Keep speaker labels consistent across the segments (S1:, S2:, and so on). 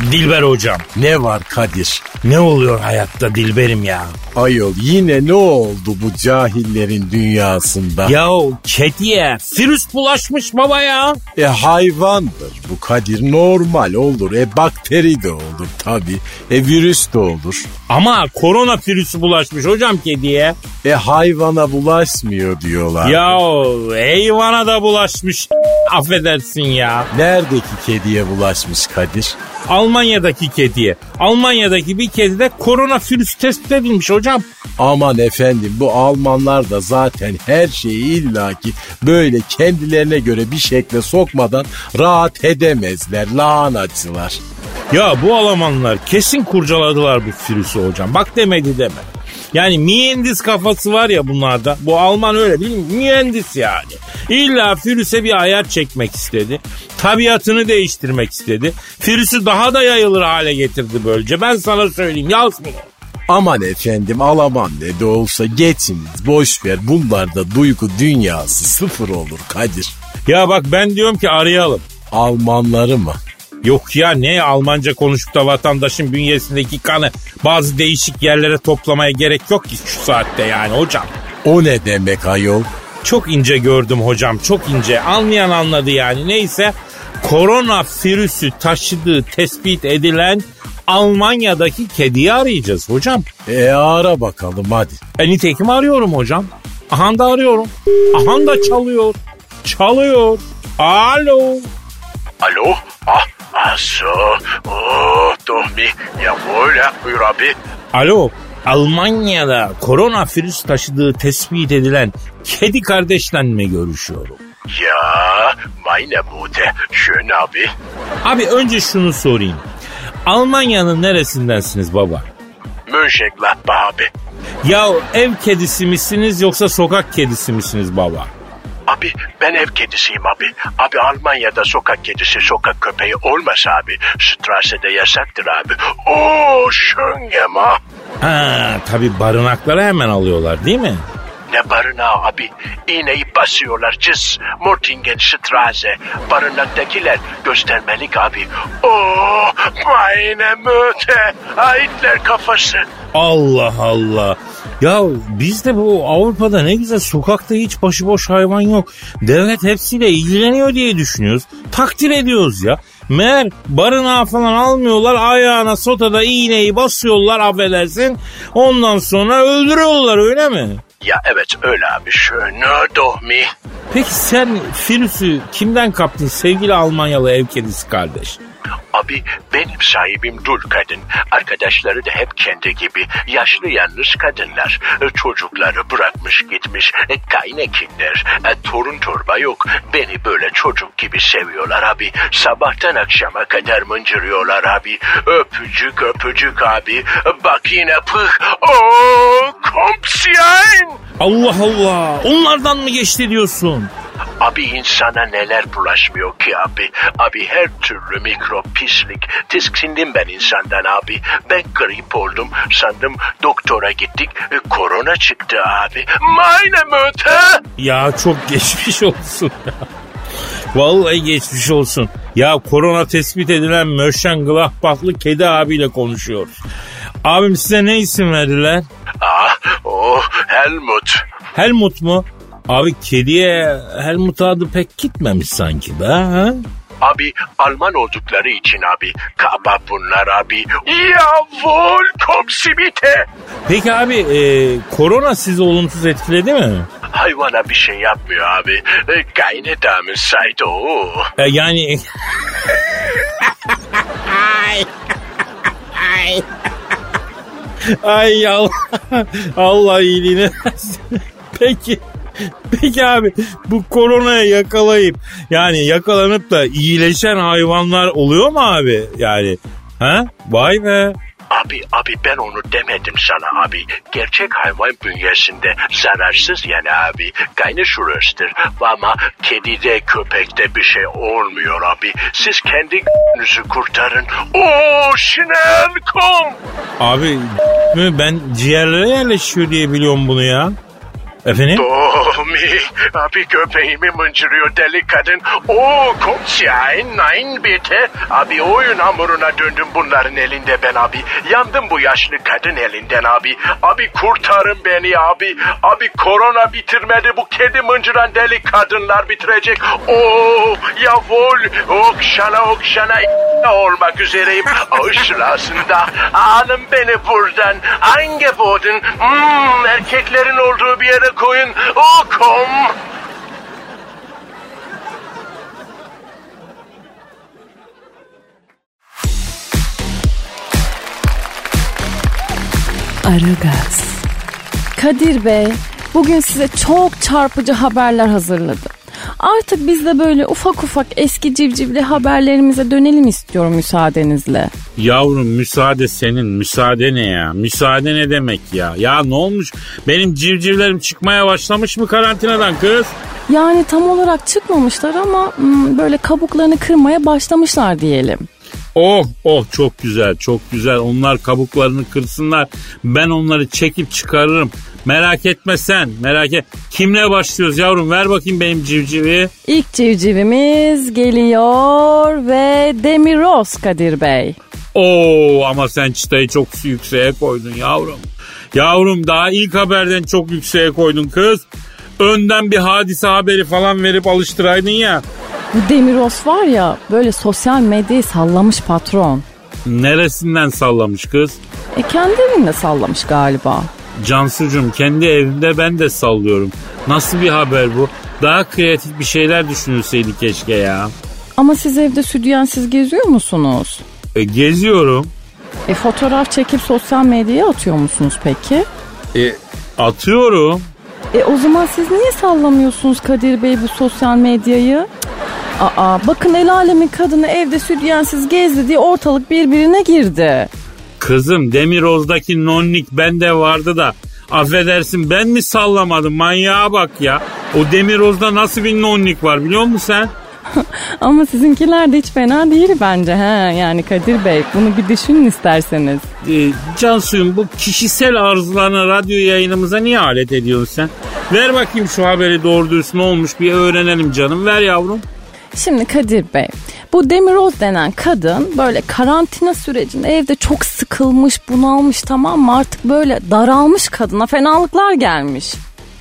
S1: Dilber hocam.
S2: Ne var Kadir?
S1: Ne oluyor hayatta Dilberim ya?
S2: Ayol yine ne oldu bu cahillerin dünyasında?
S1: Ya kediye virüs bulaşmış baba ya.
S2: E hayvandır bu Kadir normal olur. E bakteri de olur tabi. E virüs de olur.
S1: Ama korona virüsü bulaşmış hocam kediye.
S2: E hayvana bulaşmıyor diyorlar.
S1: Ya hayvana da bulaşmış. Affedersin ya.
S2: Neredeki kediye bulaşmış Kadir?
S1: Almanya'daki kediye. Almanya'daki bir kedide korona virüsü tespit edilmiş hocam.
S2: Aman efendim bu Almanlar da zaten her şeyi illaki böyle kendilerine göre bir şekle sokmadan rahat edemezler. Lahanatçılar.
S1: Ya bu Almanlar kesin kurcaladılar bu virüsü hocam. Bak demedi deme. Yani mühendis kafası var ya bunlarda. Bu Alman öyle değil mi? Mühendis yani. İlla virüse bir ayar çekmek istedi. Tabiatını değiştirmek istedi. Virüsü daha da yayılır hale getirdi böylece. Ben sana söyleyeyim yaz bunu.
S2: Aman efendim Alaman ne de olsa geçiniz boş ver bunlarda duygu dünyası sıfır olur Kadir.
S1: Ya bak ben diyorum ki arayalım.
S2: Almanları mı?
S1: Yok ya ne Almanca konuşup da vatandaşın bünyesindeki kanı bazı değişik yerlere toplamaya gerek yok ki şu saatte yani hocam.
S2: O ne demek ayol?
S1: Çok ince gördüm hocam çok ince anlayan anladı yani neyse korona virüsü taşıdığı tespit edilen Almanya'daki kediyi arayacağız hocam.
S2: E ara bakalım hadi.
S1: E nitekim arıyorum hocam. Aha da arıyorum. Aha da çalıyor. Çalıyor. Alo.
S3: Alo? Ah, ah so. Oh. Jawohl, ja, buyur abi.
S1: Alo. Almanya'da korona virüs taşıdığı tespit edilen kedi kardeşle mi görüşüyorum?
S3: Ja, meine Mutter. Schön abi.
S1: Abi önce şunu sorayım. Almanya'nın neresindensiniz baba?
S3: Mönchengladbach abi.
S1: Ya ev kedisi misiniz yoksa sokak kedisi misiniz baba?
S3: Abi ben ev kedisiyim abi. Abi Almanya'da sokak kedisi sokak köpeği olmaz abi. Strasse'de yasaktır abi. Oo schön gemacht.
S1: Ha tabi barınaklara hemen alıyorlar değil mi?
S3: Ne barınağı abi? İğneyi basıyorlar cız. Mortingen Straße. Barınaktakiler göstermelik abi. Oo meine Mütter. Hitler kafası.
S1: Allah Allah. Ya bizde bu Avrupa'da ne güzel sokakta hiç başıboş hayvan yok. Devlet hepsiyle ilgileniyor diye düşünüyoruz. Takdir ediyoruz ya. Meğer barınağı falan almıyorlar ayağına sotada iğneyi basıyorlar affedersin. Ondan sonra öldürüyorlar öyle mi?
S3: Ya evet öyle abi. Schön doch mi.
S1: Peki sen virüsü kimden kaptın sevgili Almanyalı ev kedisi kardeş?
S3: Abi benim sahibim dul kadın. Arkadaşları da hep kendi gibi yaşlı yalnız kadınlar. E, Çocukları bırakmış gitmiş. E, Kaynekinler. E, Torun torba yok. Beni böyle çocuk gibi seviyorlar abi. Sabahtan akşama kadar mıncırıyorlar abi. Öpücük öpücük abi. Bak yine pıh. Oo, kompsiyen.
S1: Allah Allah onlardan mı geçti diyorsun?
S3: Abi insana neler bulaşmıyor ki abi. Abi her türlü mikrop, pislik. Tiksindim ben insandan abi. Ben grip oldum. Sandım doktora gittik. E, korona çıktı abi. Meine Mutter.
S1: Ya çok geçmiş olsun ya. Vallahi geçmiş olsun. Ya korona tespit edilen Mönchengladbach'lı kedi abiyle konuşuyoruz. Abim size ne isim verdiler?
S3: Ah, oh Helmut.
S1: Helmut mu? Abi kediye Helmut adı pek gitmemiş sanki be. Ha?
S3: Abi Alman oldukları için abi. Kaba bunlar abi. Yavul komsibite.
S1: Peki abi e, korona sizi olumsuz etkiledi mi?
S3: Hayvana bir şey yapmıyor abi. E, Gayne damen saydı o.
S1: E, yani... Ay Allah, Allah iyiliğini versin. Peki, peki abi bu koronaya yakalayıp yani yakalanıp da iyileşen hayvanlar oluyor mu abi? Yani ha? Vay be.
S3: Abi abi ben onu demedim sana abi. Gerçek hayvan bünyesinde zararsız yani abi. Gayne şurasıdır. Ama kedide köpekte bir şey olmuyor abi. Siz kendi g***nüzü kurtarın. O şinel kom.
S1: Abi ben ciğerlere yerleşiyor diye biliyorum bunu ya. Efendim?
S3: Domi. Abi köpeğimi mıncırıyor deli kadın. O komşayn nein bitte. Abi oyun hamuruna döndüm bunların elinde ben abi. Yandım bu yaşlı kadın elinden abi. Abi kurtarın beni abi. Abi korona bitirmedi bu kedi mıncıran deli kadınlar bitirecek. Oo yavul okşana okşana olmak üzereyim. O sırasında alın beni buradan. Hangi bodun? Hmm, erkeklerin olduğu bir yere koyun. O kom.
S4: Aragaz. Kadir Bey, bugün size çok çarpıcı haberler hazırladım. Artık biz de böyle ufak ufak eski civcivli haberlerimize dönelim istiyorum müsaadenizle.
S1: Yavrum müsaade senin. Müsaade ne ya? Müsaade ne demek ya? Ya ne olmuş? Benim civcivlerim çıkmaya başlamış mı karantinadan kız?
S4: Yani tam olarak çıkmamışlar ama hmm, böyle kabuklarını kırmaya başlamışlar diyelim.
S1: Oh oh çok güzel çok güzel. Onlar kabuklarını kırsınlar. Ben onları çekip çıkarırım. Merak etme sen merak et. Kimle başlıyoruz yavrum ver bakayım benim civcivi.
S4: İlk civcivimiz geliyor ve Demiroz Kadir Bey.
S1: Oo ama sen çıtayı çok yükseğe koydun yavrum. Yavrum daha ilk haberden çok yükseğe koydun kız. Önden bir hadise haberi falan verip alıştıraydın ya.
S4: Bu Demiroz var ya böyle sosyal medyayı sallamış patron.
S1: Neresinden sallamış kız?
S4: E kendi evinde sallamış galiba.
S1: Cansucuğum kendi evimde ben de sallıyorum. Nasıl bir haber bu? Daha kreatif bir şeyler düşünülseydi keşke ya.
S4: Ama siz evde südyensiz geziyor musunuz?
S1: E, geziyorum.
S4: E fotoğraf çekip sosyal medyaya atıyor musunuz peki?
S1: E, atıyorum.
S4: E o zaman siz niye sallamıyorsunuz Kadir Bey bu sosyal medyayı? Aa bakın el alemin kadını evde südyensiz gezdi diye ortalık birbirine girdi.
S1: Kızım Demiroz'daki nonnik bende vardı da affedersin ben mi sallamadım manyağa bak ya. O Demiroz'da nasıl bir nonnik var biliyor musun sen?
S4: Ama sizinkiler de hiç fena değil bence ha. Yani Kadir Bey bunu bir düşünün isterseniz.
S1: E, Cansu'yum bu kişisel arzularını radyo yayınımıza niye alet ediyorsun sen? Ver bakayım şu haberi doğru dürüst ne olmuş bir öğrenelim canım ver yavrum.
S4: Şimdi Kadir Bey, bu Demiroz denen kadın böyle karantina sürecinde evde çok sıkılmış, bunalmış tamam mı? Artık böyle daralmış kadına fenalıklar gelmiş.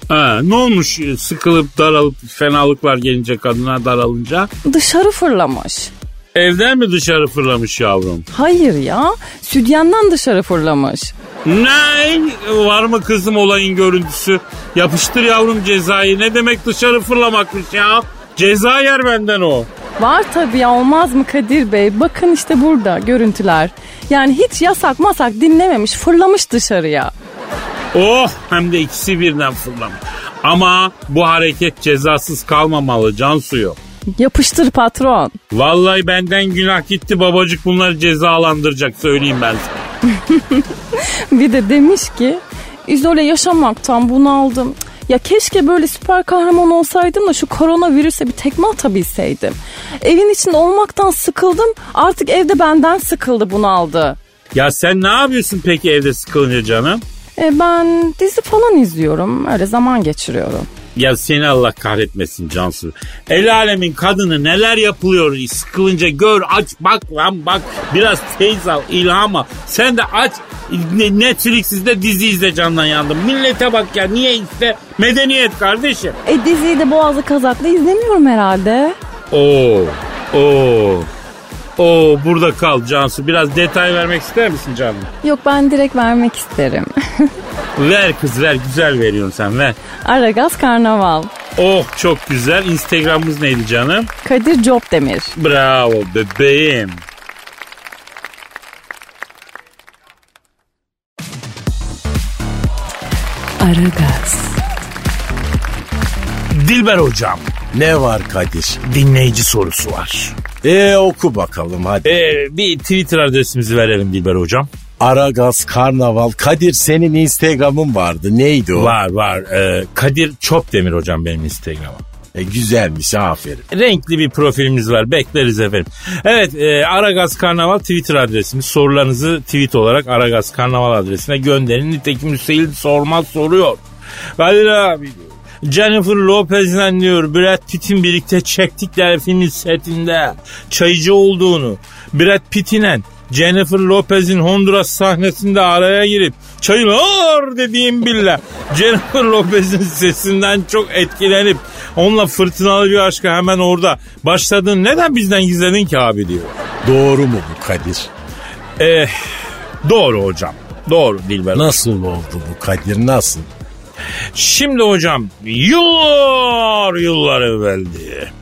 S1: Ha, ne olmuş e, sıkılıp daralıp fenalıklar gelince kadına daralınca?
S4: Dışarı fırlamış.
S1: Evden mi dışarı fırlamış yavrum?
S4: Hayır ya, sütyenden dışarı fırlamış.
S1: Ne? Var mı kızım olayın görüntüsü? Yapıştır yavrum cezayı. Ne demek dışarı fırlamakmış ya? Ceza yer benden o.
S4: Var tabii ya olmaz mı Kadir Bey? Bakın işte burada görüntüler. Yani hiç yasak masak dinlememiş fırlamış dışarıya.
S1: Oh hem de ikisi birden fırlamış. Ama bu hareket cezasız kalmamalı Cansu'yu.
S4: Yapıştır patron.
S1: Vallahi benden günah gitti babacık bunları cezalandıracak söyleyeyim ben sana.
S4: Bir de demiş ki izole yaşamaktan bunaldım. Ya keşke böyle süper kahraman olsaydım da şu koronavirüse bir tekme atabilseydim. Evin içinde olmaktan sıkıldım. Artık evde benden sıkıldı bunaldı.
S1: Ya sen ne yapıyorsun peki evde sıkılınca canım?
S4: E ben dizi falan izliyorum. Öyle zaman geçiriyorum.
S1: Ya seni Allah kahretmesin Cansu. El alemin kadını neler yapılıyor sıkılınca gör aç bak lan bak biraz teyz al ilham al. Sen de aç Ne- Netflix'de dizi izle candan yandım. Millete bak ya niye iste medeniyet kardeşim.
S4: E diziyi de boğazı kazakla izlemiyorum herhalde.
S1: Oo Oo. Oo burada kal Cansu. Biraz detay vermek ister misin canım?
S4: Yok ben direkt vermek isterim.
S1: Ver kız ver. Güzel veriyorsun sen ver.
S4: Aragaz Karnaval.
S1: Oh çok güzel. Instagram'ımız neydi canım?
S4: Kadir Copdemir.
S1: Bravo bebeğim.
S5: Aragaz,
S1: Dilber hocam.
S2: Ne var Kadir?
S1: Dinleyici sorusu var.
S2: E oku bakalım hadi.
S1: Ee, bir Twitter adresimizi verelim Dilber hocam.
S2: Aragaz Karnaval. Kadir senin Instagram'ın vardı. Neydi o?
S1: Var var. Ee, Kadir Çopdemir hocam benim Instagram'ım.
S2: E, güzelmiş aferin.
S1: Renkli bir profilimiz var. Bekleriz efendim. Evet e, Aragaz Karnaval Twitter adresimiz. Sorularınızı tweet olarak Aragaz Karnaval adresine gönderin. Nitekim Hüseyin Sormaz soruyor. Kadir abi diyor. Jennifer Lopez'le diyor Brad Pitt'in birlikte çektikleri filmin setinde çaycı olduğunu Brad Pitt'inen Jennifer Lopez'in Honduras sahnesinde araya girip çaylar dediğim bile Jennifer Lopez'in sesinden çok etkilenip onunla fırtınalı bir aşka hemen orada başladın. Neden bizden gizledin ki abi diyor.
S2: Doğru mu bu Kadir?
S1: Eh, doğru hocam. Doğru Dilber.
S2: Nasıl oldu bu Kadir nasıl?
S1: Şimdi hocam yıllar yıllar evveldi.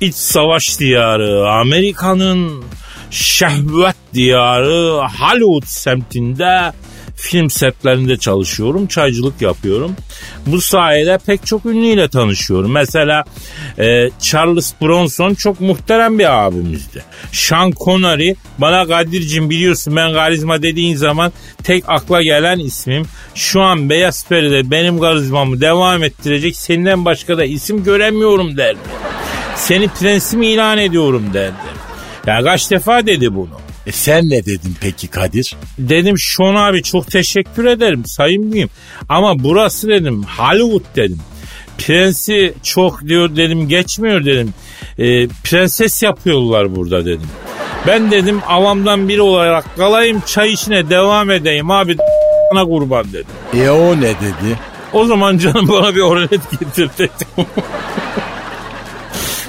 S1: İç savaş diyarı Amerika'nın şehvet diyarı Hollywood semtinde film setlerinde çalışıyorum. Çaycılık yapıyorum. Bu sayede pek çok ünlüyle tanışıyorum. Mesela e, Charles Bronson çok muhterem bir abimizdi. Sean Connery bana Kadir'cim biliyorsun ben karizma dediğin zaman tek akla gelen ismim. Şu an Beyaz Peri'de benim karizmamı devam ettirecek senden başka da isim göremiyorum derdi. Seni prensim ilan ediyorum derdi. Ya kaç defa dedi bunu.
S2: E sen ne dedin peki Kadir?
S1: Dedim Sean abi çok teşekkür ederim sayın büyüğüm. Ama burası dedim Hollywood dedim. Prensi çok diyor dedim geçmiyor dedim. E, prenses yapıyorlar burada dedim. Ben dedim avamdan biri olarak kalayım çay işine devam edeyim abi ana kurban dedim.
S2: E o ne dedi?
S1: O zaman canım bana bir oralet getir dedim.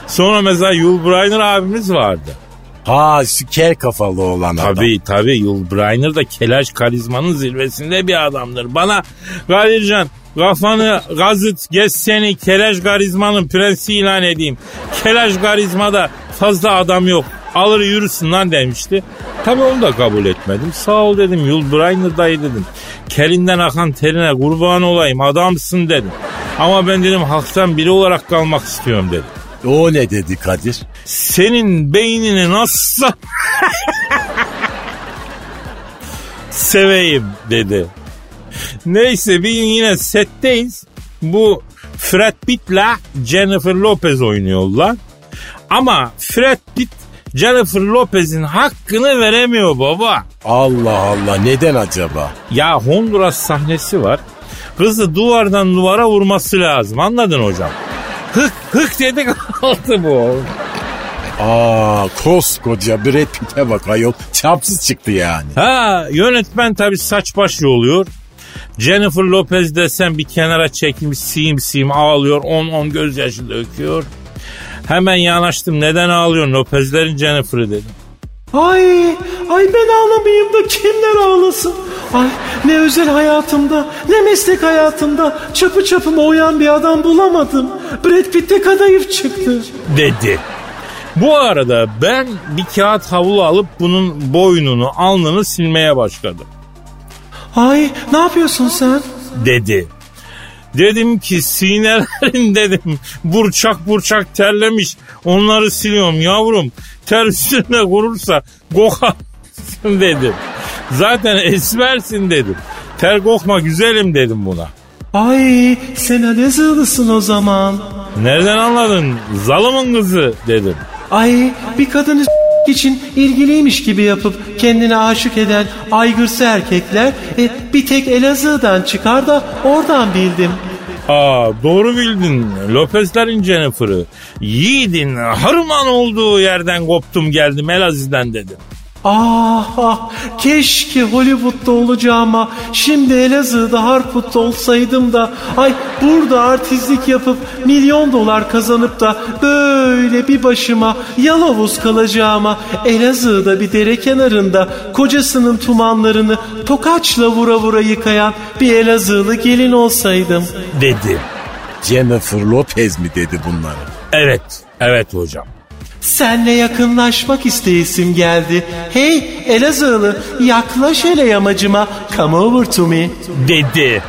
S1: Sonra mesela Yul Brynner abimiz vardı.
S2: Ha kel kafalı olan adam.
S1: Tabii tabii Yul Brynner da kelaş karizmanın zirvesinde bir adamdır. Bana Kadircan kafanı gazıt geç seni kelaş karizmanın prensi ilan edeyim. Kelaş karizmada fazla adam yok. Alır yürüsün lan demişti. Tabii onu da kabul etmedim. Sağ ol dedim Yul Brynner dayı dedim. Kelinden akan terine kurban olayım adamsın dedim. Ama ben dedim halktan biri olarak kalmak istiyorum dedim.
S2: O ne dedi Kadir?
S1: Senin beynini nasıl seveyim dedi. Neyse bir gün yine setteyiz. Bu Fred Pitt'le Jennifer Lopez oynuyorlar. Ama Fred Pitt Jennifer Lopez'in hakkını veremiyor baba.
S2: Allah Allah neden acaba?
S1: Ya Honduras sahnesi var. Kızı duvardan duvara vurması lazım. Anladın hocam? Hık hık dedi kaldı bu.
S2: Aa koskoca Brad Pitt'e bak ayol. Çapsız çıktı yani.
S1: Ha yönetmen tabi saç baş yoluyor. Jennifer Lopez desen bir kenara çekilmiş sim sim ağlıyor. 10-10 gözyaşı döküyor. Hemen yanaştım neden ağlıyorsun Lopez'lerin Jennifer'ı dedim.
S6: Ay, ay ben ağlamayayım da kimler ağlasın? Ay ne özel hayatımda ne meslek hayatımda çapı çapıma uyan bir adam bulamadım. Brad Pitt'te kadayıf çıktı.
S1: Dedi. Bu arada ben bir kağıt havlu alıp bunun boynunu alnını silmeye başladım.
S6: Ay ne yapıyorsun sen?
S1: Dedi. Dedim ki sinelerin dedim burçak burçak terlemiş onları siliyorum yavrum ter üstüne kurursa kokarsın dedim. Zaten esmersin dedim. Ter kokma güzelim dedim buna.
S6: Ay sen Elazığlısın o zaman.
S1: Nereden anladın? Zalımın kızı dedim.
S6: Ay bir kadını için ilgiliymiş gibi yapıp kendine aşık eden aygırsı erkekler e, bir tek Elazığ'dan çıkar da oradan bildim.
S1: Aa doğru bildin. Lopezlerin Jennifer'ı. Yiğidin harman olduğu yerden koptum geldim Elaziz'den dedim.
S6: Ah ah keşke Hollywood'da olacağıma şimdi Elazığ'da Harput'ta olsaydım da ay burada artistlik yapıp milyon dolar kazanıp da böyle bir başıma yalavuz kalacağıma Elazığ'da bir dere kenarında kocasının tumanlarını tokaçla vura vura yıkayan bir Elazığlı gelin olsaydım.
S1: Dedi.
S2: Jennifer Lopez mi dedi bunları?
S1: Evet. Evet hocam.
S6: Senle yakınlaşmak isteyesim geldi. Hey Elazığlı yaklaş hele yamacıma. Come over to me.
S1: Dedi.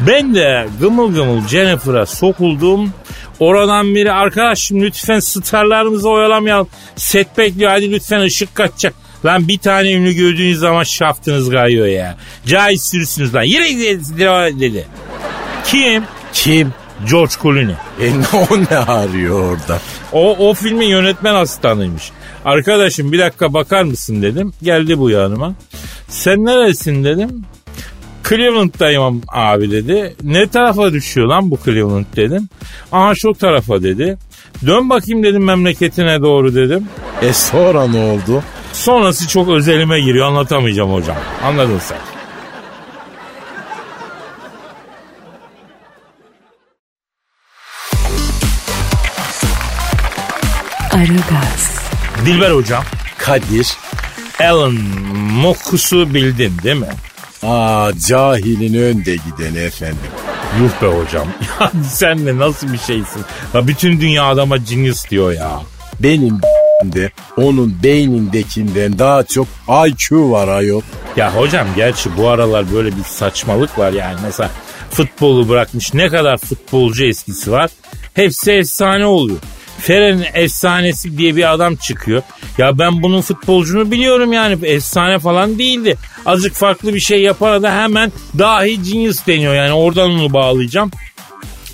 S1: Ben de gımıl gımıl Jennifer'a sokuldum. Oradan biri arkadaşım lütfen starlarımızı oyalamayalım. Set bekliyor hadi lütfen ışık kaçacak. Lan bir tane ünlü gördüğünüz zaman şaftınız kayıyor ya. Caiz sürüsünüz lan. Yine dedi. Kim?
S2: Kim?
S1: George Clooney.
S2: E o ne arıyor orada?
S1: O, o filmin yönetmen asistanıymış. Arkadaşım bir dakika bakar mısın dedim. Geldi bu yanıma. Sen neresin dedim. Cleveland'dayım abi dedi. Ne tarafa düşüyor lan bu Cleveland dedim. Aha şu tarafa dedi. Dön bakayım dedim memleketine doğru dedim.
S2: E sonra ne oldu?
S1: Sonrası çok özelime giriyor anlatamayacağım hocam. Anladın sen.
S5: Aragaz,
S1: Dilber hocam.
S2: Kadir.
S1: Alan Mokus'u bildin değil mi?
S2: Aa cahilin önde gideni efendim.
S1: Yuh be hocam. Ya sen de nasıl bir şeysin? Ya bütün dünya adama genius diyor ya.
S2: Benim de onun beynindekinden daha çok IQ var ayol.
S1: Ya hocam gerçi bu aralar böyle bir saçmalık var yani. Mesela futbolu bırakmış ne kadar futbolcu eskisi var. Hepsi efsane oluyor. Feren'in efsanesi diye bir adam çıkıyor. Ya ben bunun futbolcunu biliyorum yani efsane falan değildi. Azıcık farklı bir şey yapana da hemen dahi genius deniyor yani oradan onu bağlayacağım.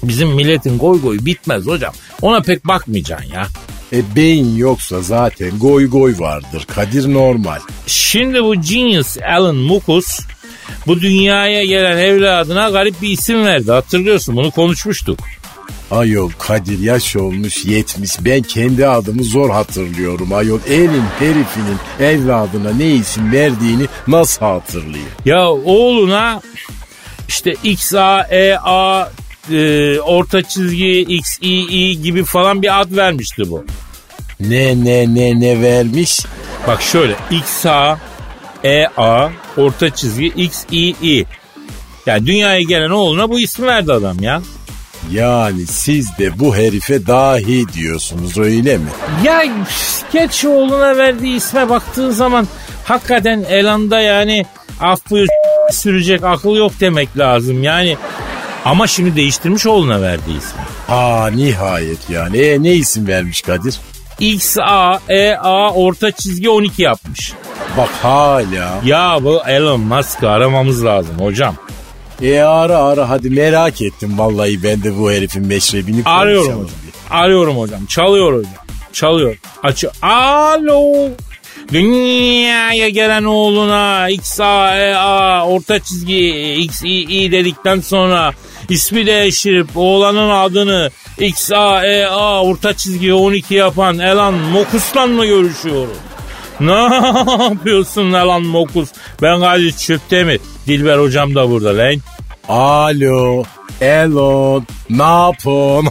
S1: Bizim milletin goy goy bitmez hocam. Ona pek bakmayacaksın ya.
S2: E beyin yoksa zaten goy goy vardır. Kadir normal.
S1: Şimdi bu genius Alan Mukus bu dünyaya gelen evladına garip bir isim verdi. Hatırlıyorsun bunu konuşmuştuk.
S2: Ayol Kadir yaş olmuş 70. Ben kendi adımı zor hatırlıyorum. Ayol elin herifinin evladına ne isim verdiğini nasıl hatırlayayım?
S1: Ya oğluna işte X A E A e, orta çizgi X I I gibi falan bir ad vermişti bu.
S2: Ne ne ne ne vermiş?
S1: Bak şöyle X A E A orta çizgi X I I. Yani dünyaya gelen oğluna bu ismi verdi adam ya.
S2: Yani siz de bu herife dahi diyorsunuz öyle mi?
S1: Ya geç oğluna verdiği isme baktığın zaman hakikaten elanda yani af buyur sürecek akıl yok demek lazım. Yani ama şimdi değiştirmiş oğluna verdiği ismi.
S2: Aa nihayet yani. E ne isim vermiş Kadir?
S1: X A E A orta çizgi 12 yapmış.
S2: Bak hala.
S1: Ya bu Elon Musk'ı aramamız lazım hocam.
S2: E ara ara hadi merak ettim vallahi ben de bu herifin meşrebini
S1: Arıyorum hocam.
S2: diye.
S1: Arıyorum hocam. Çalıyor hocam. Çalıyor. Açı. Alo. Dünyaya gelen oğluna X A E A orta çizgi X I I dedikten sonra ismi değiştirip oğlanın adını X A E A orta çizgi 12 yapan Elan Mokus'la mı görüşüyorum? Ne yapıyorsun Elan Mokus? Ben Kadir Çöptemir. Dilber hocam da burada lan.
S2: Alo. Elon. Ne yapın?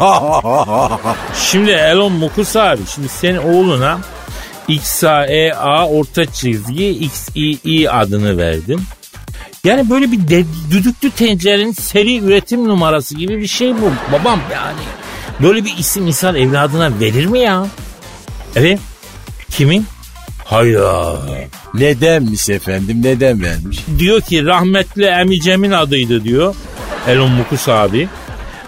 S1: Şimdi Elon Mukus abi şimdi senin oğluna XAEA orta çizgi XII adını verdin. Yani böyle bir de, düdüklü tencerenin seri üretim numarası gibi bir şey bu babam yani. Böyle bir isim insan evladına verir mi ya? Evet. Kimin? Hayda.
S2: Nedenmiş efendim neden vermiş?
S1: Diyor ki rahmetli Emice'min adıydı diyor. Elon Mukus abi.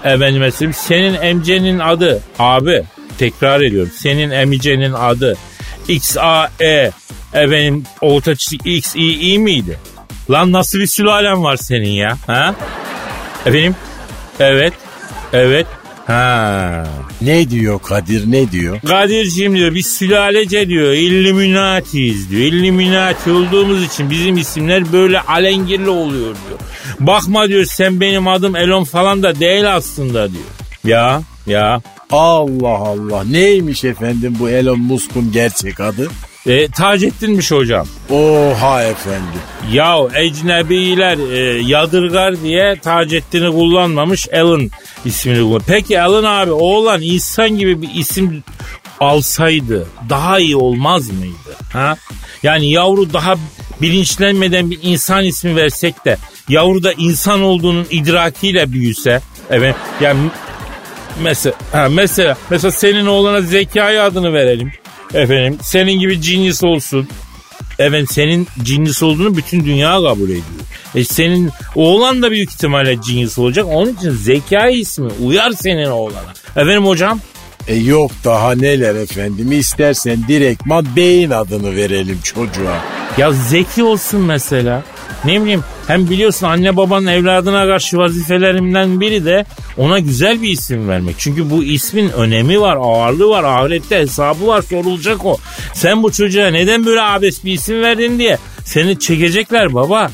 S1: Efendim mesela senin emcenin adı abi tekrar ediyorum. Senin emicenin adı XAE efendim orta çizgi XII miydi? Lan nasıl bir sülalen var senin ya? Ha? Efendim? Evet. Evet. Ha.
S2: Ne diyor Kadir ne diyor?
S1: Kadir'ciğim diyor biz sülalece diyor Illuminati'yiz diyor. Illuminati olduğumuz için bizim isimler böyle alengirli oluyor diyor. Bakma diyor sen benim adım Elon falan da değil aslında diyor. Ya ya
S2: Allah Allah neymiş efendim bu Elon Musk'un gerçek adı?
S1: E, Taceddin'miş hocam.
S2: Oha efendim.
S1: Ya ecnebiler e, yadırgar diye Taceddin'i kullanmamış Alan ismini kullan. Peki Alan abi oğlan insan gibi bir isim alsaydı daha iyi olmaz mıydı? Ha? Yani yavru daha bilinçlenmeden bir insan ismi versek de yavru da insan olduğunun idrakiyle büyüse. Evet yani mesela ha, mesela mesela senin oğlana Zekai adını verelim. Efendim senin gibi genius olsun. Efendim senin genius olduğunu bütün dünya kabul ediyor. E senin oğlan da büyük ihtimalle genius olacak. Onun için Zekai ismi uyar senin oğlana. Efendim hocam?
S2: E yok daha neler efendim. İstersen direktman beyin adını verelim çocuğa.
S1: Ya zeki olsun mesela. Ne bileyim hem biliyorsun anne babanın evladına karşı vazifelerinden biri de ona güzel bir isim vermek. Çünkü bu ismin önemi var, ağırlığı var, ahirette hesabı var, sorulacak o. Sen bu çocuğa neden böyle abes bir isim verdin diye seni çekecekler baba.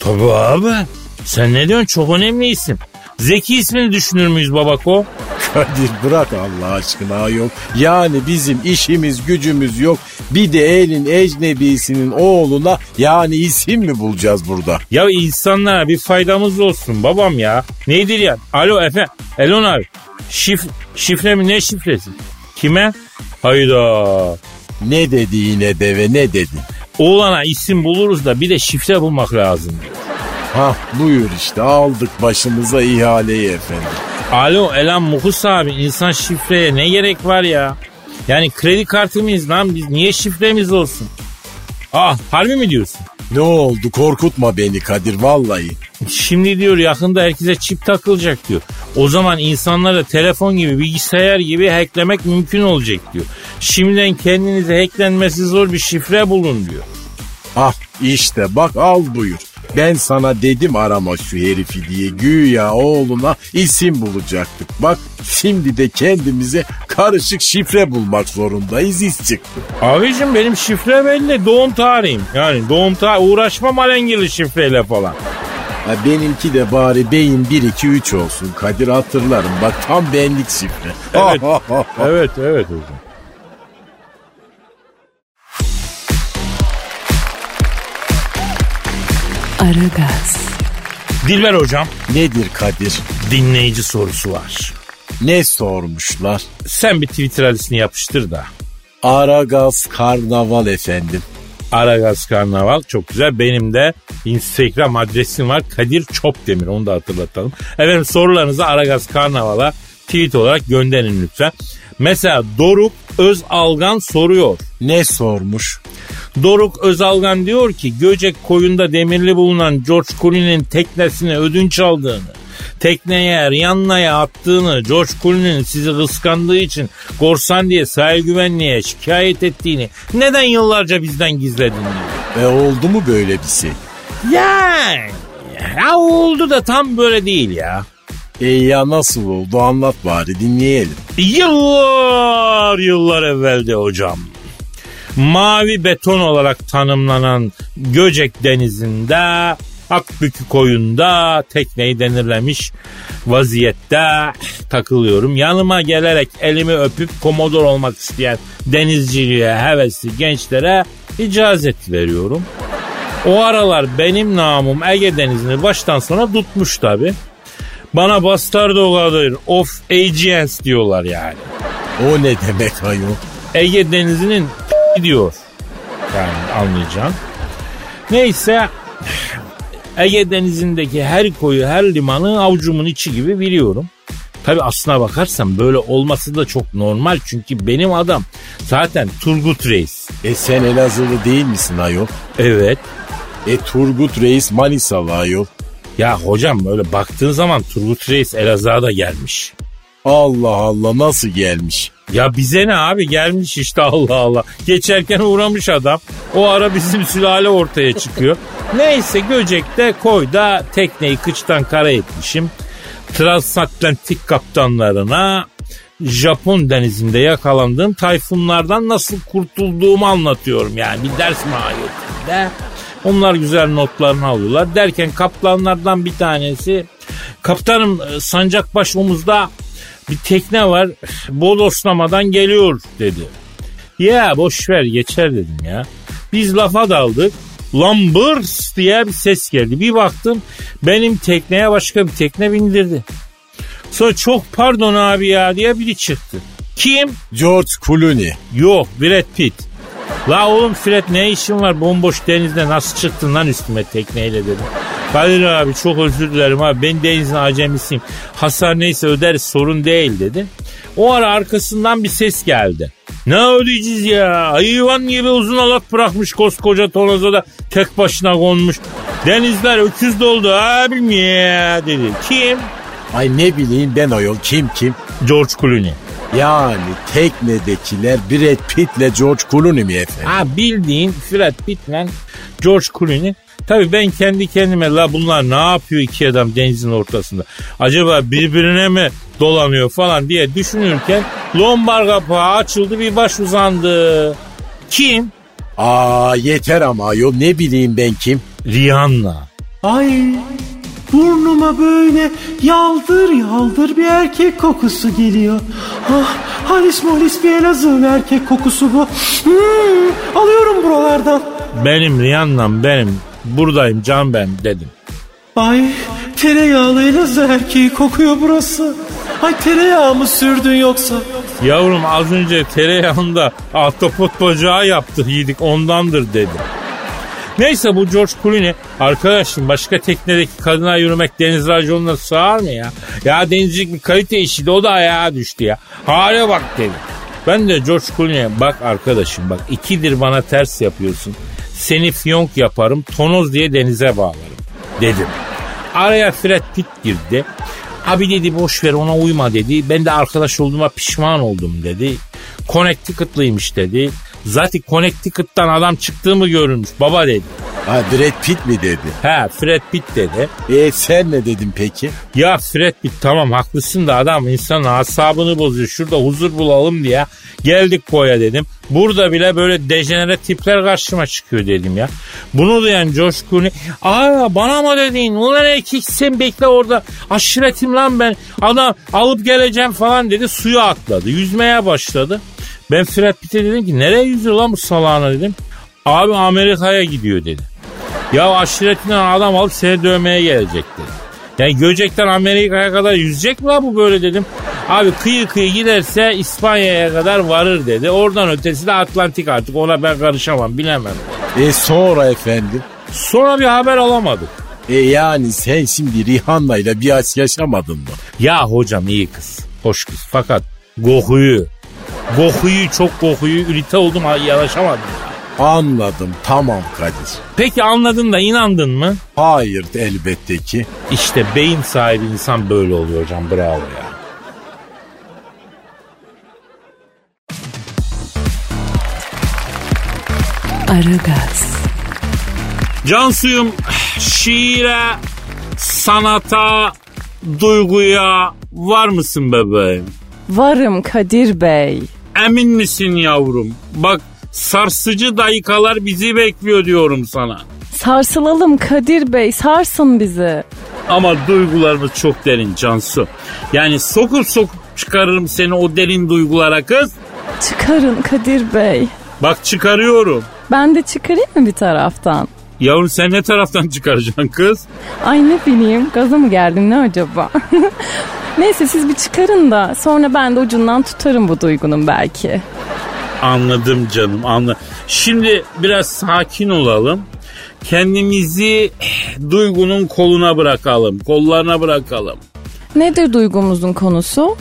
S1: Tabii abi. Sen ne diyorsun çok önemli isim. Zeki ismini düşünür müyüz babako?
S2: Kadir bırak Allah aşkına yok. Yani bizim işimiz gücümüz yok. Bir de elin ecnebisinin oğluna yani isim mi bulacağız burada?
S1: Ya insanlara bir faydamız olsun babam ya. Nedir ya? Alo Efe. Elon abi. Şif, şifre mi ne şifresi? Kime? Hayda.
S2: Ne dedi yine deve ne dedi?
S1: Oğlana isim buluruz da bir de şifre bulmak lazım.
S2: Hah buyur işte aldık başımıza ihaleyi efendim.
S1: Alo Elan Muhus abi insan şifreye ne gerek var ya? Yani kredi kartı mıyız lan biz niye şifremiz olsun? Ah harbi mi diyorsun?
S2: Ne oldu korkutma beni Kadir vallahi.
S1: Şimdi diyor yakında herkese çip takılacak diyor. O zaman insanlara telefon gibi bilgisayar gibi hacklemek mümkün olacak diyor. Şimdiden kendinize hacklenmesi zor bir şifre bulun diyor.
S2: Ah işte bak al buyur. Ben sana dedim arama şu herifi diye güya oğluna isim bulacaktık. Bak şimdi de kendimize karışık şifre bulmak zorundayız iz çıktı.
S1: Abicim benim şifre belli doğum tarihim. Yani doğum tarihi uğraşmam alengirli şifreyle falan.
S2: Ha, benimki de bari beyin 1 2 3 olsun Kadir hatırlarım. Bak tam benlik şifre.
S1: Evet. evet evet hocam.
S5: Aragaz,
S1: Dilber hocam
S2: Nedir Kadir?
S1: dinleyici sorusu var.
S2: Ne sormuşlar?
S1: Sen bir Twitter adresini yapıştır da.
S2: Aragaz Karnaval efendim.
S1: Aragaz Karnaval çok güzel. Benim de Instagram adresim var. Kadir Çopdemir onu da hatırlatalım. Efendim sorularınızı Aragaz Karnaval'a tweet olarak gönderin lütfen. Mesela Doruk Özalgan soruyor.
S2: Ne sormuş?
S1: Doruk Özalgan diyor ki Göcek koyunda demirli bulunan George Clooney'nin teknesini ödünç aldığını, tekneye Rihanna'ya attığını, George Clooney'nin sizi kıskandığı için korsan diye sahil güvenliğe şikayet ettiğini neden yıllarca bizden gizledin diyor.
S2: E oldu mu böyle bir şey?
S1: Yani ya oldu da tam böyle değil ya.
S2: E ya nasıl oldu anlat bari dinleyelim.
S1: Yıllar yıllar evvelde hocam. Mavi beton olarak tanımlanan Göcek Denizi'nde Akbükü koyunda tekneyi denirlemiş vaziyette takılıyorum. Yanıma gelerek elimi öpüp komodor olmak isteyen denizciliğe hevesli gençlere icazet veriyorum. O aralar benim namım Ege Denizi'ni baştan sona tutmuş tabi. Bana bastardo Kadir of Aegeans diyorlar yani.
S2: O ne demek ayol?
S1: Ege Denizi'nin diyor. Yani anlayacağım. Neyse Ege Denizi'ndeki her koyu her limanı avucumun içi gibi biliyorum. Tabi aslına bakarsam böyle olması da çok normal çünkü benim adam zaten Turgut Reis.
S2: E sen Elazığlı değil misin ayol?
S1: Evet.
S2: E Turgut Reis Manisalı ayol.
S1: Ya hocam böyle baktığın zaman Turgut Reis Elazığ'a da gelmiş.
S2: Allah Allah nasıl gelmiş?
S1: Ya bize ne abi gelmiş işte Allah Allah. Geçerken uğramış adam. O ara bizim sülale ortaya çıkıyor. Neyse Göcek'te koyda tekneyi kıçtan kara etmişim. Transatlantik kaptanlarına Japon denizinde yakalandığım tayfunlardan nasıl kurtulduğumu anlatıyorum yani bir ders mahiyetinde. Onlar güzel notlarını alıyorlar. Derken kaptanlardan bir tanesi kaptanım sancak baş omuzda bir tekne var bodoslamadan geliyor dedi. Ya boş ver geçer dedim ya. Biz lafa daldık. Lan bırs diye bir ses geldi. Bir baktım benim tekneye başka bir tekne bindirdi. Sonra çok pardon abi ya diye biri çıktı. Kim?
S2: George Clooney.
S1: Yok Brad Pitt. La oğlum Fred ne işin var bomboş denizde nasıl çıktın lan üstüme tekneyle dedim. Kadir abi çok özür dilerim abi ben denizin acemisiyim. Hasar neyse öderiz sorun değil dedi. O ara arkasından bir ses geldi. Ne ödeyeceğiz ya? Hayvan gibi uzun alat bırakmış koskoca tonoza da tek başına konmuş. Denizler öküz doldu abim ya dedi. Kim?
S2: Ay ne bileyim ben o yol kim kim?
S1: George Clooney.
S2: Yani teknedekiler Brad Pitt'le George Clooney mi efendim?
S1: Ha bildiğin Brad Pitt'le George Clooney. Tabii ben kendi kendime la bunlar ne yapıyor iki adam denizin ortasında? Acaba birbirine mi dolanıyor falan diye düşünürken lombar kapağı açıldı bir baş uzandı. Kim?
S2: Aa yeter ama yol ne bileyim ben kim?
S1: Rihanna.
S6: Ay burnuma böyle yaldır yaldır bir erkek kokusu geliyor. Ah halis molis bir Elazığ erkek kokusu bu. Hmm, alıyorum buralardan.
S1: Benim Rihanna'm benim. Buradayım can ben dedim.
S6: Ay tereyağlı Elazığ erkeği kokuyor burası. Ay tereyağı mı sürdün yoksa?
S1: Yavrum az önce tereyağında ahtapot bacağı yaptık yedik ondandır dedim. Neyse bu George Clooney arkadaşım başka teknedeki kadına yürümek deniz raconuna sığar mı ya? Ya denizcilik bir kalite işiydi o da ayağa düştü ya. Hale bak dedim. Ben de George Clooney'e bak arkadaşım bak ikidir bana ters yapıyorsun. Seni fiyonk yaparım tonoz diye denize bağlarım dedim. Araya Fred Pitt girdi. Abi dedi boş ver ona uyma dedi. Ben de arkadaş olduğuma pişman oldum dedi. Connecticut'lıymış dedi. Zaten Connecticut'tan adam çıktığımı görülmüş baba dedi.
S2: Ha Brad Pitt mi dedi?
S1: He Fred Pitt dedi.
S2: E sen ne dedin peki?
S1: Ya Fred Pitt tamam haklısın da adam insanın asabını bozuyor. Şurada huzur bulalım diye geldik koya dedim. Burada bile böyle dejenere tipler karşıma çıkıyor dedim ya. Bunu duyan George Clooney aa bana mı dedin ulan erkek sen bekle orada aşiretim lan ben adam alıp geleceğim falan dedi suya atladı yüzmeye başladı. Ben Fred Pitt'e dedim ki nereye yüzüyor lan bu salağına dedim. Abi Amerika'ya gidiyor dedi. Ya aşiretinden adam alıp seni dövmeye gelecek dedi. Yani Göcek'ten Amerika'ya kadar yüzecek mi la bu böyle dedim. Abi kıyı kıyı giderse İspanya'ya kadar varır dedi. Oradan ötesi de Atlantik artık ona ben karışamam bilemem.
S2: E sonra efendim?
S1: Sonra bir haber alamadık.
S2: E yani sen şimdi Rihanna ile bir aşk yaşamadın mı?
S1: Ya hocam iyi kız. Hoş kız. Fakat Goku'yu Goku'yu çok Goku'yu ürite oldum yanaşamadım.
S2: Anladım tamam Kadir.
S1: Peki anladın da inandın mı?
S2: Hayır elbette ki.
S1: İşte beyin sahibi insan böyle oluyor hocam bravo ya.
S5: Aragaz,
S1: Cansuyum şiire, sanata, duyguya var mısın bebeğim?
S4: Varım Kadir Bey.
S1: Emin misin yavrum? Bak sarsıcı dakikalar bizi bekliyor diyorum sana.
S4: Sarsılalım Kadir Bey sarsın bizi.
S1: Ama duygularımız çok derin Cansu. Yani sokup sokup çıkarırım seni o derin duygulara kız.
S4: Çıkarın Kadir Bey.
S1: Bak çıkarıyorum.
S4: Ben de çıkarayım mı bir taraftan?
S1: Yavrum sen ne taraftan çıkaracaksın kız?
S4: Ay ne bileyim gaza mı geldim ne acaba? Neyse siz bir çıkarın da sonra ben de ucundan tutarım bu duygunun belki.
S1: Anladım canım anladım. Şimdi biraz sakin olalım. Kendimizi duygunun koluna bırakalım. Kollarına bırakalım.
S4: Nedir duygumuzun konusu?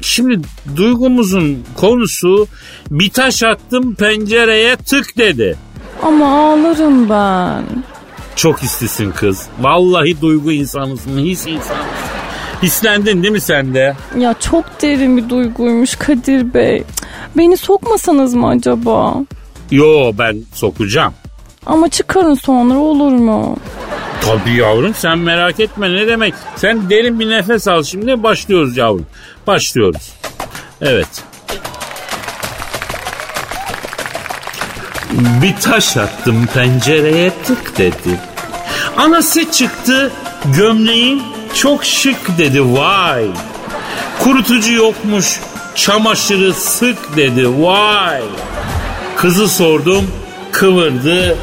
S1: Şimdi duygumuzun konusu bir taş attım pencereye tık dedi.
S4: Ama ağlarım ben.
S1: Çok istisin kız. Vallahi duygu insanısın, his insanısın. Hislendin değil mi sen de?
S4: Ya çok derin bir duyguymuş Kadir Bey. Beni sokmasanız mı acaba?
S1: Yo ben sokacağım.
S4: Ama çıkarın sonra olur mu?
S1: Tabii yavrum sen merak etme ne demek. Sen derin bir nefes al şimdi başlıyoruz yavrum. Başlıyoruz. Evet. Bir taş attım pencereye tık dedi. Anası çıktı gömleğin çok şık dedi vay. Kurutucu yokmuş çamaşırı sık dedi vay. Kızı sordum kıvırdı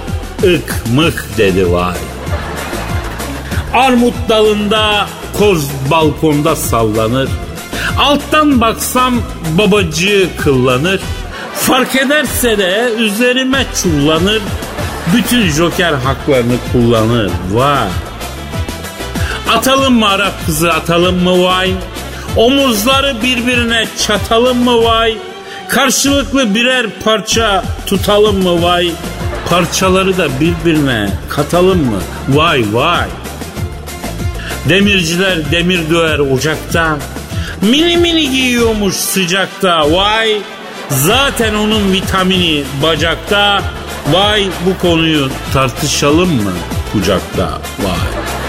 S1: ık mık dedi vay. Armut dalında koz balkonda sallanır. Alttan baksam babacığı kıllanır. Fark ederse de üzerime çullanır. Bütün joker haklarını kullanır. Vay. Atalım mı Arap kızı atalım mı vay? Omuzları birbirine çatalım mı vay? Karşılıklı birer parça tutalım mı vay? Parçaları da birbirine katalım mı? Vay vay. Demirciler demir döver ocakta. Mini mini giyiyormuş sıcakta. Vay. Zaten onun vitamini bacakta. Vay bu konuyu tartışalım mı kucakta? Vay.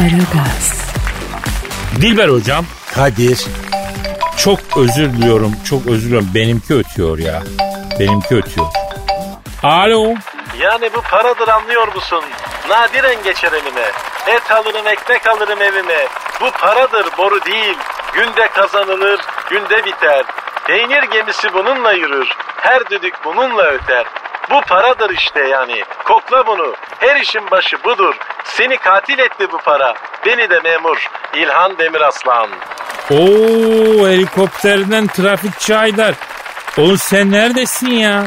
S5: Aragaz,
S1: Dilber hocam
S2: Kadir.
S1: çok özür diliyorum. Çok özür diliyorum. Benimki ötüyor ya. Benimki ötüyor. Alo.
S7: Yani bu paradır anlıyor musun? Nadiren geçer elime. Et alırım ekmek alırım evime. Bu paradır boru değil. Günde kazanılır, günde biter. Peynir gemisi bununla yürür. Her düdük bununla öter. Bu paradır işte yani. Kokla bunu. Her işin başı budur. Seni katil etti bu para. Beni de memur. İlhan Demiraslan.
S1: Oo helikopterden trafikçi Haydar. Oğlum sen neredesin ya?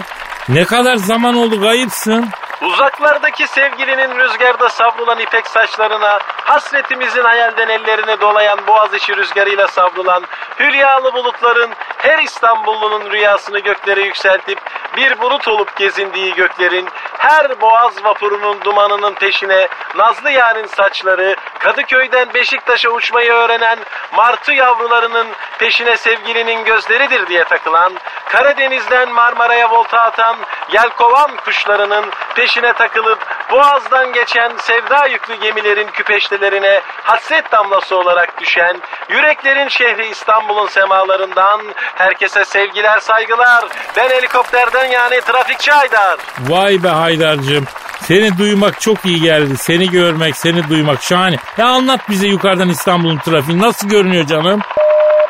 S1: Ne kadar zaman oldu kayıpsın?
S7: Uzaklardaki sevgilinin rüzgarda savrulan ipek saçlarına, hasretimizin hayalden ellerini dolayan boğaz işi rüzgarıyla savrulan, hülyalı bulutların her İstanbullunun rüyasını göklere yükseltip bir bulut olup gezindiği göklerin, her boğaz vapurunun dumanının peşine Nazlı Yar'ın saçları, Kadıköy'den Beşiktaş'a uçmayı öğrenen martı yavrularının peşine sevgilinin gözleridir diye takılan, Karadeniz'den Marmara'ya volta atan yelkovan kuşlarının peşine takılıp boğazdan geçen sevda yüklü gemilerin küpeştelerine hasret damlası olarak düşen, yüreklerin şehri İstanbul'un semalarından herkese sevgiler saygılar. Ben helikopterden yani trafikçi Haydar.
S1: Vay be Haydar'cığım. Seni duymak çok iyi geldi. Seni görmek, seni duymak şahane. Ya anlat bize yukarıdan İstanbul'un trafiği nasıl görünüyor canım?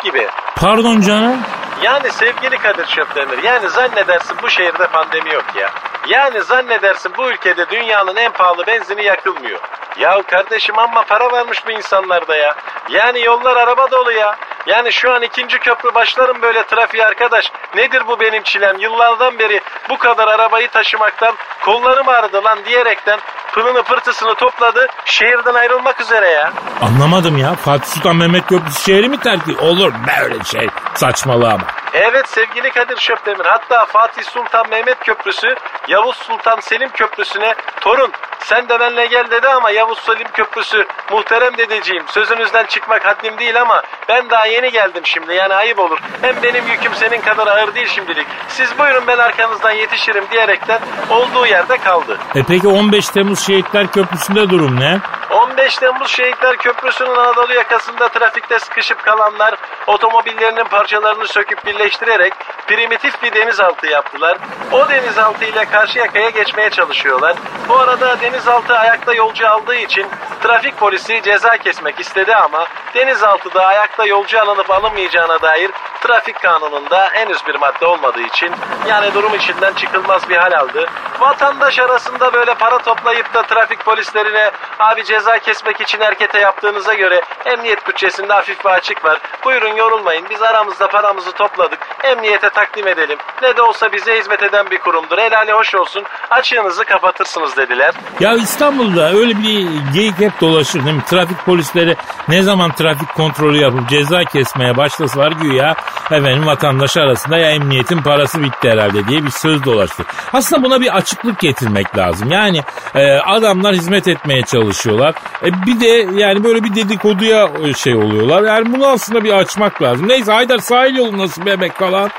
S7: gibi.
S1: Pardon canım.
S7: Yani sevgili Kadir Şöpdemir yani zannedersin bu şehirde pandemi yok ya. Yani zannedersin bu ülkede dünyanın en pahalı benzini yakılmıyor. Ya kardeşim amma para varmış bu insanlarda ya. Yani yollar araba dolu ya. Yani şu an ikinci köprü başlarım böyle trafiğe arkadaş. Nedir bu benim çilem? Yıllardan beri bu kadar arabayı taşımaktan kollarım ağrıdı lan diyerekten pılını pırtısını topladı. Şehirden ayrılmak üzere ya.
S1: Anlamadım ya. Fatih Sultan Mehmet Köprüsü şehri mi terk ediyor? Olur böyle şey. Saçmalığa bak.
S7: Evet sevgili Kadir Şöpdemir hatta Fatih Sultan Mehmet Köprüsü Yavuz Sultan Selim Köprüsü'ne torun sen de benle gel dedi ama Yavuz Selim Köprüsü muhterem dedeciğim sözünüzden çıkmak haddim değil ama ben daha yeni geldim şimdi yani ayıp olur. Hem benim yüküm senin kadar ağır değil şimdilik. Siz buyurun ben arkanızdan yetişirim diyerekten olduğu yerde kaldı.
S1: E peki 15 Temmuz Şehitler Köprüsü'nde durum ne?
S7: 15 Temmuz Şehitler Köprüsü'nün Anadolu yakasında trafikte sıkışıp kalanlar otomobillerinin parçalarını söküp birleştirerek primitif bir denizaltı yaptılar. O denizaltı ile karşı yakaya geçmeye çalışıyorlar. Bu arada denizaltı ayakta yolcu aldığı için trafik polisi ceza kesmek istedi ama denizaltıda ayakta yolcu alınıp alınmayacağına dair trafik kanununda henüz bir madde olmadığı için yani durum içinden çıkılmaz bir hal aldı. Vatandaş arasında böyle para toplayıp da trafik polislerine abi ceza kesmek için harekete yaptığınıza göre emniyet bütçesinde hafif bir açık var. Buyurun yorulmayın biz aramızda paramızı topladık. Emniyete takdim edelim. Ne de olsa bize hizmet eden bir kurumdur. Helali hoş olsun. Açığınızı kapatırsınız dediler.
S1: Ya İstanbul'da öyle bir geyik hep dolaşır değil mi? Trafik polisleri ne zaman trafik kontrolü yapıp ceza kesmeye başlasalar güya efendim vatandaş arasında ya emniyetin parası bitti herhalde diye bir söz dolaştı. Aslında buna bir açıklık getirmek lazım. Yani e, adamlar hizmet etmeye çalışıyorlar. E, bir de yani böyle bir dedikoduya e, şey oluyorlar. Yani bunu aslında bir açmak lazım. Neyse Haydar sahil yolu nasıl bebek falan?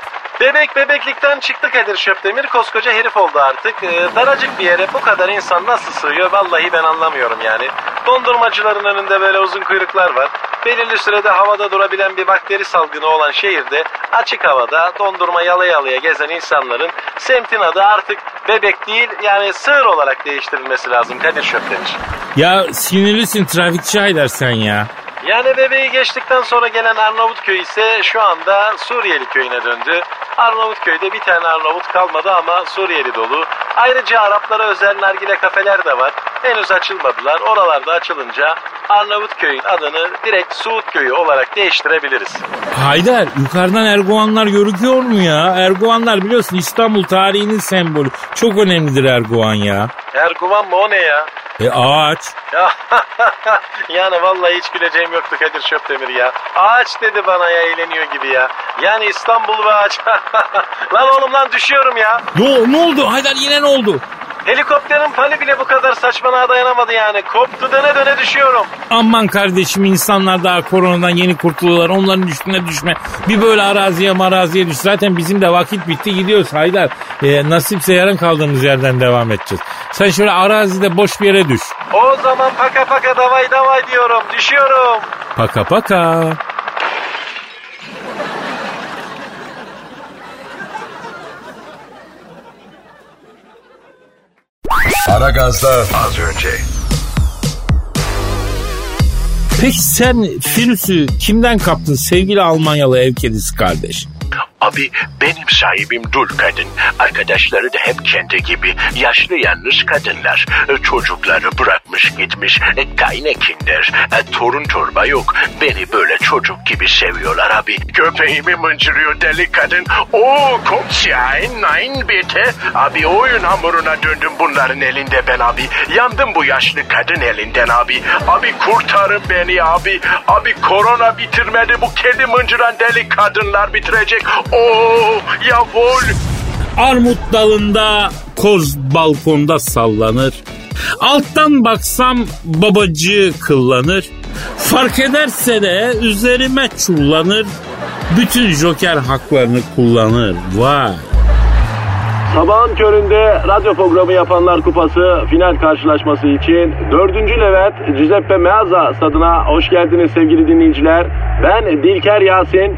S7: Bebek bebeklikten çıktı Kadir Şöpdemir koskoca herif oldu artık. Ee, daracık bir yere bu kadar insan nasıl sığıyor vallahi ben anlamıyorum yani. Dondurmacıların önünde böyle uzun kuyruklar var. Belirli sürede havada durabilen bir bakteri salgını olan şehirde açık havada dondurma yala yalıya gezen insanların semtin adı artık bebek değil yani sığır olarak değiştirilmesi lazım Kadir Şöpdemir.
S1: Ya sinirlisin trafikçi Haydar sen ya.
S7: Yani bebeği geçtikten sonra gelen Arnavutköy ise şu anda Suriyeli köyüne döndü. Arnavutköy'de bir tane Arnavut kalmadı ama Suriyeli dolu. Ayrıca Araplara özel nargile kafeler de var. Henüz açılmadılar. Oralarda açılınca Arnavutköy'ün adını direkt Suud Köyü olarak değiştirebiliriz.
S1: Haydar yukarıdan Erguvanlar görüküyor mu ya? Erguvanlar biliyorsun İstanbul tarihinin sembolü. Çok önemlidir Erguvan ya.
S7: Erguvan mı o ne ya?
S1: E ağaç.
S7: Ya yani vallahi hiç güleceğim yoktu Kadir Şöpdemir ya. Ağaç dedi bana ya eğleniyor gibi ya. Yani İstanbul ve ağaç. lan oğlum lan düşüyorum ya.
S1: Ne, ne oldu Haydar yine ne oldu?
S7: Helikopterin pali bile bu kadar saçmalığa dayanamadı yani. Koptu döne döne düşüyorum.
S1: Aman kardeşim insanlar daha koronadan yeni kurtuluyorlar. Onların üstüne düşme. Bir böyle araziye maraziye düş. Zaten bizim de vakit bitti gidiyoruz Haydar. Ee, nasipse yarın kaldığımız yerden devam edeceğiz. Sen şöyle arazide boş bir yere düş.
S7: O zaman paka paka davay davay diyorum. Düşüyorum.
S1: Paka paka.
S3: Aragaz'da az önce.
S1: Peki sen virüsü kimden kaptın sevgili Almanyalı ev kedisi kardeş?
S3: Abi benim sahibim dul kadın. Arkadaşları da hep kendi gibi yaşlı yalnız kadınlar. E, Çocukları bırakmış gitmiş. E, Kaynekinler. E, Torun torba yok. Beni böyle çocuk gibi seviyorlar abi. Köpeğimi mıncırıyor deli kadın. Oo kopşayn nein bitte. Abi oyun hamuruna döndüm bunların elinde ben abi. Yandım bu yaşlı kadın elinden abi. Abi kurtarın beni abi. Abi korona bitirmedi bu kedi mıncıran deli kadınlar bitirecek. Oo yavul.
S1: Armut dalında koz balkonda sallanır. Alttan baksam babacığı kıllanır. Fark ederse de üzerime çullanır. Bütün joker haklarını kullanır. Vay.
S7: Sabahın köründe radyo programı yapanlar kupası final karşılaşması için 4. Levent Giuseppe Meazza stadına hoş geldiniz sevgili dinleyiciler. Ben Dilker Yasin.